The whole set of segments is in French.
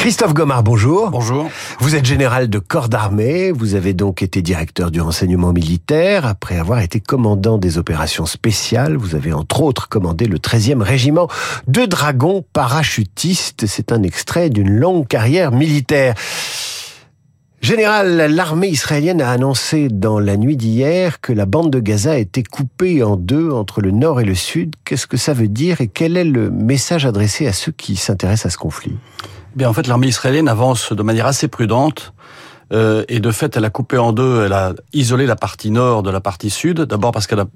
Christophe Gomard, bonjour. Bonjour. Vous êtes général de corps d'armée, vous avez donc été directeur du renseignement militaire. Après avoir été commandant des opérations spéciales, vous avez entre autres commandé le 13e régiment de dragons parachutistes. C'est un extrait d'une longue carrière militaire. Général, l'armée israélienne a annoncé dans la nuit d'hier que la bande de Gaza était coupée en deux entre le nord et le sud. Qu'est-ce que ça veut dire et quel est le message adressé à ceux qui s'intéressent à ce conflit? Bien, en fait, l'armée israélienne avance de manière assez prudente. Euh, et de fait, elle a coupé en deux, elle a isolé la partie nord de la partie sud. D'abord parce qu'elle a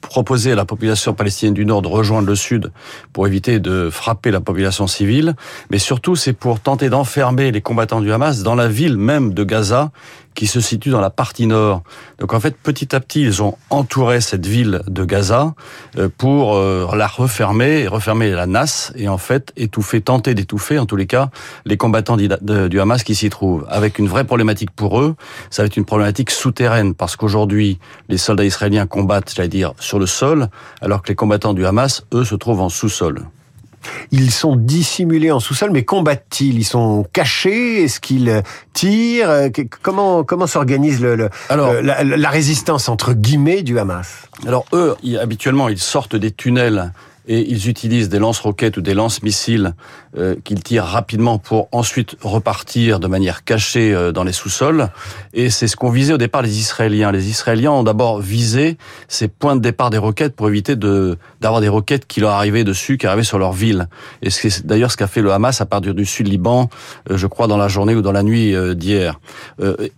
proposé à la population palestinienne du Nord de rejoindre le Sud pour éviter de frapper la population civile, mais surtout c'est pour tenter d'enfermer les combattants du Hamas dans la ville même de Gaza, qui se situe dans la partie nord. Donc en fait, petit à petit, ils ont entouré cette ville de Gaza euh, pour euh, la refermer, refermer la NAS et en fait étouffer, tenter d'étouffer en tous les cas les combattants du Hamas qui s'y trouvent. Avec une vraie problématique pour eux, ça va être une problématique souterraine parce qu'aujourd'hui, les soldats israéliens combattent, j'allais dire, sur le sol, alors que les combattants du Hamas, eux, se trouvent en sous-sol. Ils sont dissimulés en sous-sol, mais combattent-ils? Ils sont cachés? Est-ce qu'ils tirent? Comment comment s'organise le, la, la, résistance entre guillemets du Hamas? Alors eux, habituellement, ils sortent des tunnels et ils utilisent des lance-roquettes ou des lance-missiles euh, qu'ils tirent rapidement pour ensuite repartir de manière cachée euh, dans les sous-sols. Et c'est ce qu'ont visé au départ les Israéliens. Les Israéliens ont d'abord visé ces points de départ des roquettes pour éviter de d'avoir des roquettes qui leur arrivaient dessus, qui arrivaient sur leur ville. Et c'est d'ailleurs ce qu'a fait le Hamas à partir du sud Liban, euh, je crois dans la journée ou dans la nuit d'hier.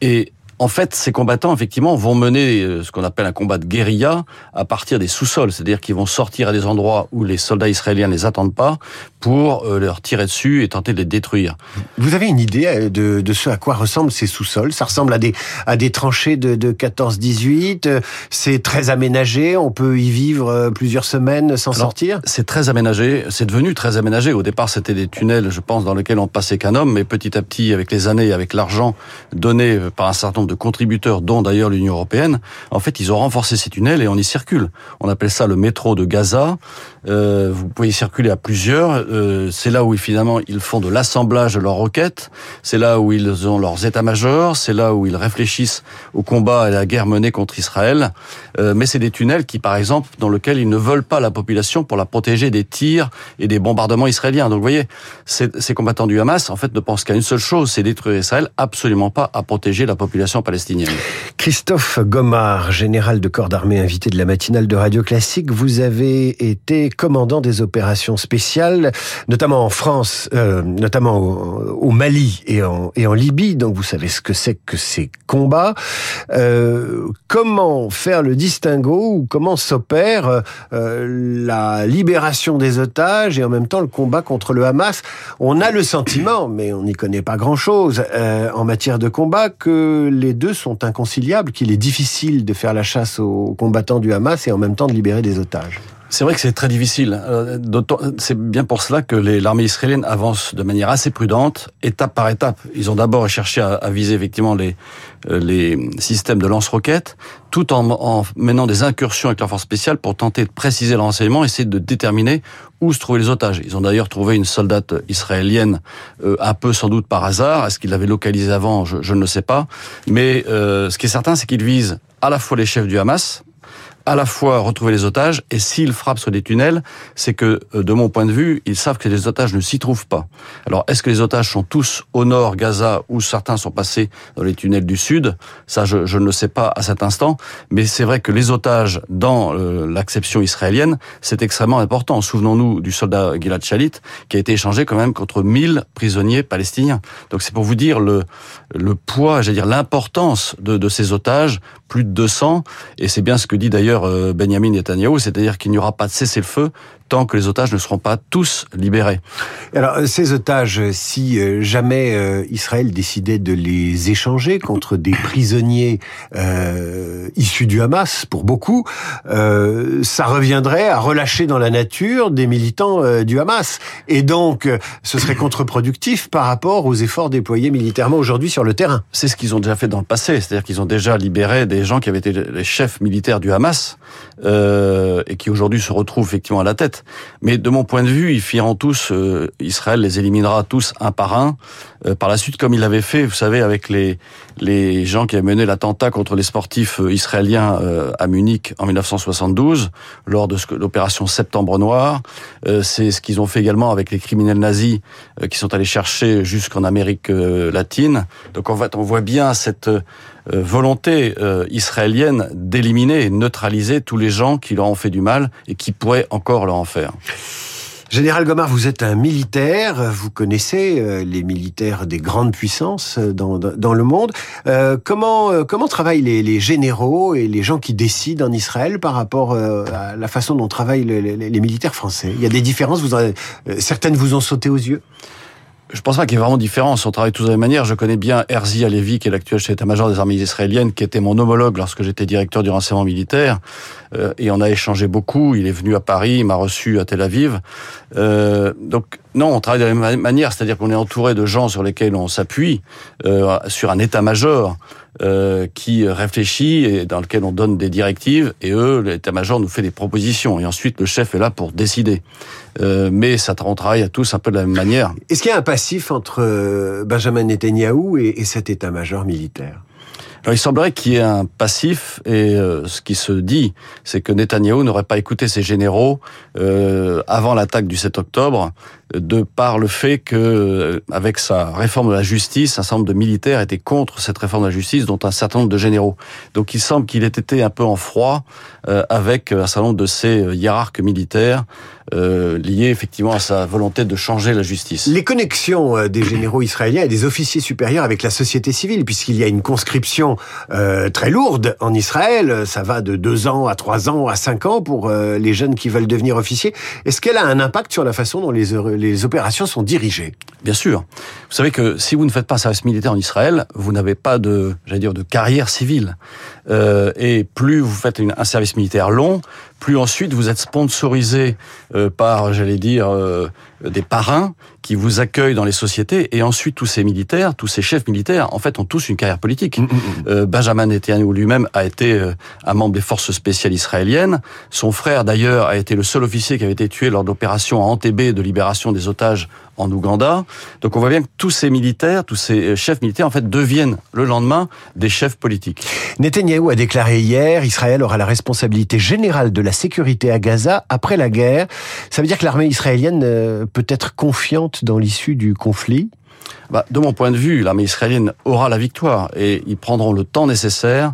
et en fait, ces combattants, effectivement, vont mener euh, ce qu'on appelle un combat de guérilla à partir des sous-sols. C'est-à-dire qu'ils vont sortir à des endroits où les soldats israéliens ne les attendent pas pour euh, leur tirer dessus et tenter de les détruire. Vous avez une idée euh, de, de ce à quoi ressemblent ces sous-sols? Ça ressemble à des, à des tranchées de, de 14-18 C'est très aménagé On peut y vivre plusieurs semaines sans sortir? C'est très aménagé. C'est devenu très aménagé. Au départ, c'était des tunnels, je pense, dans lesquels on passait qu'un homme. Mais petit à petit, avec les années, avec l'argent donné par un certain nombre de de contributeurs, dont d'ailleurs l'Union européenne, en fait, ils ont renforcé ces tunnels et on y circule. On appelle ça le métro de Gaza. Euh, vous pouvez circuler à plusieurs. Euh, c'est là où finalement ils font de l'assemblage de leurs roquettes. C'est là où ils ont leurs états-majors. C'est là où ils réfléchissent au combat et à la guerre menée contre Israël. Euh, mais c'est des tunnels qui, par exemple, dans lesquels ils ne veulent pas la population pour la protéger des tirs et des bombardements israéliens. Donc, vous voyez, ces, ces combattants du Hamas, en fait, ne pensent qu'à une seule chose, c'est détruire Israël, absolument pas à protéger la population palestinienne. Christophe Gomard, général de corps d'armée invité de la matinale de Radio Classique, vous avez été commandant des opérations spéciales, notamment en France, euh, notamment au, Mali et en, Libye. Donc vous savez ce que c'est que ces combats. Euh, comment faire le distinguo ou comment s'opère euh, la libération des otages et en même temps le combat contre le Hamas? On a le sentiment, mais on n'y connaît pas grand-chose en matière de combat, que les deux sont inconciliables, qu'il est difficile de faire la chasse aux combattants du Hamas et en même temps de libérer des otages. C'est vrai que c'est très difficile. Euh, c'est bien pour cela que l'armée israélienne avance de manière assez prudente, étape par étape. Ils ont d'abord cherché à, viser effectivement les, euh, les systèmes de lance-roquettes, tout en, en, menant des incursions avec la force spéciale pour tenter de préciser le renseignement, essayer de déterminer où se trouvaient les otages. Ils ont d'ailleurs trouvé une soldate israélienne, euh, un peu sans doute par hasard. Est-ce qu'ils l'avaient localisée avant? Je, je, ne le sais pas. Mais ce qui est certain, c'est qu'ils visent à la fois les chefs du Hamas, à la fois retrouver les otages et s'ils frappent sur des tunnels, c'est que euh, de mon point de vue, ils savent que les otages ne s'y trouvent pas. Alors est-ce que les otages sont tous au nord Gaza ou certains sont passés dans les tunnels du sud? Ça, je, je, ne le sais pas à cet instant, mais c'est vrai que les otages dans euh, l'acception israélienne, c'est extrêmement important. Souvenons-nous du soldat Gilad Shalit qui a été échangé quand même contre 1000 prisonniers palestiniens. Donc c'est pour vous dire le le poids, j'allais dire l'importance de, de ces otages, plus de 200, et c'est bien ce que dit d'ailleurs euh, Benjamin Netanyahu, c'est-à-dire qu'il n'y aura pas de cessez-le-feu tant que les otages ne seront pas tous libérés. Alors ces otages, si euh, jamais euh, Israël décidait de les échanger contre des prisonniers euh, issus du Hamas, pour beaucoup, euh, ça reviendrait à relâcher dans la nature des militants du Hamas. Et donc, ce serait contre-productif par rapport aux efforts déployés militairement aujourd'hui sur le terrain. C'est ce qu'ils ont déjà fait dans le passé, c'est-à-dire qu'ils ont déjà libéré des gens qui avaient été les chefs militaires du Hamas et qui aujourd'hui se retrouvent effectivement à la tête. Mais de mon point de vue, ils finiront tous, Israël les éliminera tous un par un. par la suite, comme il l'avait fait, vous savez, avec les les gens qui avaient mené l'attentat contre les sportifs israéliens à Munich en 1972, lors de l'opération Septembre Noir. C'est ce qu'ils ont fait également avec les criminels nazis qui sont allés chercher jusqu'en Amérique latine. Donc en fait, on voit bien cette euh, volonté euh, israélienne d'éliminer et neutraliser tous les gens qui leur ont fait du mal et qui pourraient encore leur en faire. Général Gomard, vous êtes un militaire, vous connaissez euh, les militaires des grandes puissances dans, dans le monde. comment, comment travaillent les, généraux et les gens qui décident en Israël par rapport à la façon dont travaillent les, militaires français? Il y a des différences, certaines vous ont sauté aux yeux? Je pense pas qu'il y ait vraiment différence. On travaille tous de la même manière. Je connais bien Herzi Alevi, qui est l'actuel chef d'état-major des armées israéliennes, qui était mon homologue lorsque j'étais directeur du renseignement militaire. Euh, et on a échangé beaucoup. Il est venu à Paris, il m'a reçu à Tel Aviv. Euh, donc non, on travaille de la même manière, c'est-à-dire qu'on est entouré de gens sur lesquels on s'appuie, euh, sur un état-major euh, qui réfléchit et dans lequel on donne des directives, et eux, l'état-major nous fait des propositions, et ensuite le chef est là pour décider. Euh, mais ça, on travaille à tous un peu de la même manière. Est-ce qu'il y a un passif entre Benjamin Netanyahu et, et cet état-major militaire? Alors il semblerait qu'il y ait un passif et euh, ce qui se dit, c'est que Netanyahou n'aurait pas écouté ses généraux euh, avant l'attaque du 7 octobre, de par le fait que euh, avec sa réforme de la justice, un certain nombre de militaires étaient contre cette réforme de la justice, dont un certain nombre de généraux. Donc il semble qu'il ait été un peu en froid avec un certain nombre de ces hiérarques militaires euh, lié effectivement à sa volonté de changer la justice. Les connexions euh, des généraux israéliens et des officiers supérieurs avec la société civile, puisqu'il y a une conscription euh, très lourde en Israël, ça va de deux ans à trois ans à cinq ans pour euh, les jeunes qui veulent devenir officiers. Est-ce qu'elle a un impact sur la façon dont les, les opérations sont dirigées? Bien sûr. Vous savez que si vous ne faites pas service militaire en Israël, vous n'avez pas de, j'allais dire, de carrière civile. Euh, et plus vous faites un service militaire long, plus ensuite vous êtes sponsorisé euh, par, j'allais dire, euh, des parrains qui vous accueillent dans les sociétés. Et ensuite, tous ces militaires, tous ces chefs militaires, en fait, ont tous une carrière politique. Mm, mm, mm. Euh, Benjamin Netanyahu lui-même a été un membre des forces spéciales israéliennes. Son frère, d'ailleurs, a été le seul officier qui avait été tué lors d'opérations à Entebbe de libération des otages en Ouganda. Donc on voit bien que tous ces militaires, tous ces chefs militaires, en fait, deviennent le lendemain des chefs politiques. Netanyahou a déclaré hier, Israël aura la responsabilité générale de la sécurité à Gaza après la guerre. Ça veut dire que l'armée israélienne euh, peut être confiante dans l'issue du conflit bah, de mon point de vue, l'armée israélienne aura la victoire et ils prendront le temps nécessaire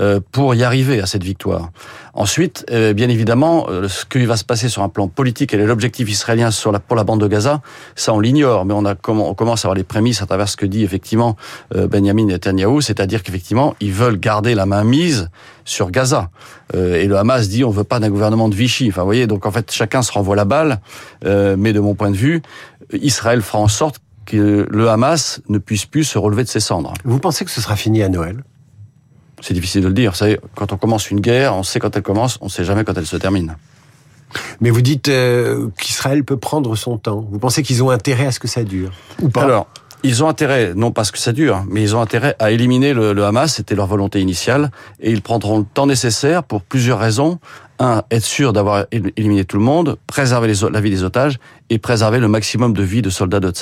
euh, pour y arriver à cette victoire. Ensuite, euh, bien évidemment, euh, ce qui va se passer sur un plan politique, et l'objectif israélien sur la, pour la bande de Gaza, ça on l'ignore, mais on, a, on commence à avoir les prémices à travers ce que dit effectivement Benjamin Netanyahu, c'est-à-dire qu'effectivement, ils veulent garder la main mise sur Gaza. et le Hamas dit on veut pas d'un gouvernement de Vichy. Enfin, vous voyez, donc en fait, chacun se renvoie la balle, mais de mon point de vue, Israël fera en sorte que le Hamas ne puisse plus se relever de ses cendres. Vous pensez que ce sera fini à Noël? C'est difficile de le dire. Vous savez, quand on commence une guerre, on sait quand elle commence, on ne sait jamais quand elle se termine. Mais vous dites euh, qu'Israël peut prendre son temps. Vous pensez qu'ils ont intérêt à ce que ça dure ou pas? Alors, ils ont intérêt, non parce que ça dure, mais ils ont intérêt à éliminer le, le Hamas, c'était leur volonté initiale, et ils prendront le temps nécessaire pour plusieurs raisons un, être sûr d'avoir éliminé tout le monde, préserver la vie des otages et préserver le maximum de vie de soldats de.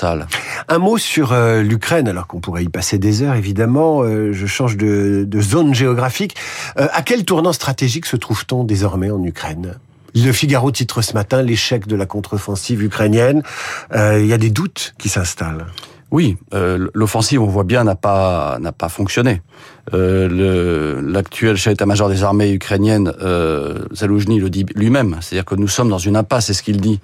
Un mot sur euh, l'Ukraine, alors qu'on pourrait y passer des heures évidemment. Euh, je change de, de zone géographique. Euh, à quel tournant stratégique se trouve-t-on désormais en Ukraine? Le Figaro titre ce matin l'échec de la contre-offensive ukrainienne. Il y a des doutes qui s'installent. Oui, euh, l'offensive, on voit bien, n'a pas n'a pas fonctionné. Euh, L'actuel chef d'état-major des armées ukrainiennes, euh, Zaloujny, le dit lui-même. C'est-à-dire que nous sommes dans une impasse, c'est ce qu'il dit.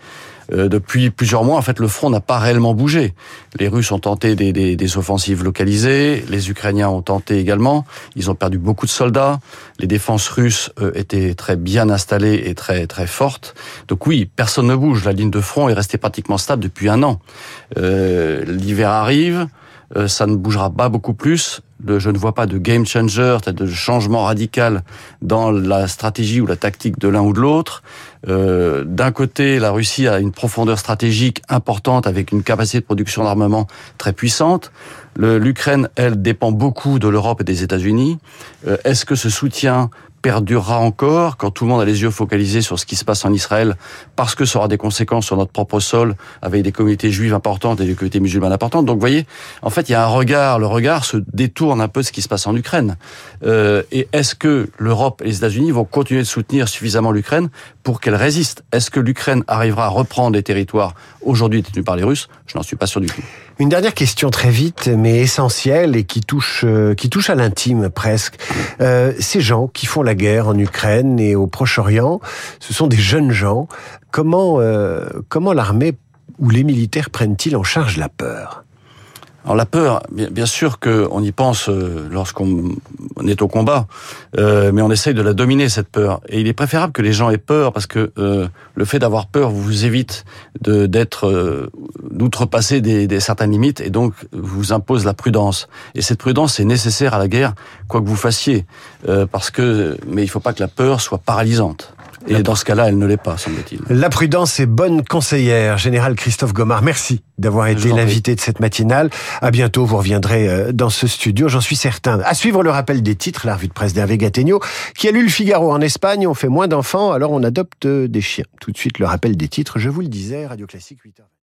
Euh, depuis plusieurs mois, en fait, le front n'a pas réellement bougé. Les Russes ont tenté des, des, des, offensives localisées, les Ukrainiens ont tenté également. Ils ont perdu beaucoup de soldats. Les défenses russes euh, étaient très bien installées et très très fortes. Donc oui, personne ne bouge. La ligne de front est restée pratiquement stable depuis un an. Euh, L'hiver arrive. Euh, ça ne bougera pas beaucoup plus. Je ne vois pas de game changer, de changement radical dans la stratégie ou la tactique de l'un ou de l'autre. Euh, d'un côté, la Russie a une profondeur stratégique importante avec une capacité de production d'armement très puissante. L'Ukraine, elle, dépend beaucoup de l'Europe et des États-Unis. Euh, est-ce que ce soutien perdurera encore quand tout le monde a les yeux focalisés sur ce qui se passe en Israël, parce que ça aura des conséquences sur notre propre sol, avec des communautés juives importantes et des communautés musulmanes importantes. Donc, vous voyez, en fait, il y a un regard, le regard se détourne un peu de ce qui se passe en Ukraine. Euh, et est-ce que l'Europe et les États-Unis vont continuer de soutenir suffisamment l'Ukraine pour qu'elle résiste? Est-ce que l'Ukraine arrivera à reprendre des territoires aujourd'hui détenus par les Russes? Je n'en suis pas sûr du tout. Une dernière question très vite, mais essentielle et qui touche, euh, qui touche à l'intime presque. Euh, ces gens qui font la guerre en Ukraine et au Proche-Orient, ce sont des jeunes gens. Comment, euh, comment l'armée ou les militaires prennent-ils en charge la peur? Alors la peur, bien sûr qu'on y pense euh, lorsqu'on est au combat, euh, mais on essaye de la dominer cette peur. Et il est préférable que les gens aient peur parce que euh, le fait d'avoir peur vous évite d'être d'outrepasser des, des, certaines limites et donc vous impose la prudence. Et cette prudence est nécessaire à la guerre, quoi que vous fassiez, parce que mais il ne faut pas que la peur soit paralysante. Et dans ce cas-là, elle ne l'est pas, semble-t-il. La prudence est bonne conseillère. Général Christophe Gomard, merci d'avoir été l'invité de cette matinale. À bientôt, vous reviendrez euh, dans ce studio, j'en suis certain. À suivre le rappel des titres, la revue de presse d'Hervé Gattegno, qui a lu le Figaro en Espagne. On fait moins d'enfants, alors on adopte des chiens. Tout de suite, le rappel des titres, je vous le disais, Radio Classique 8h.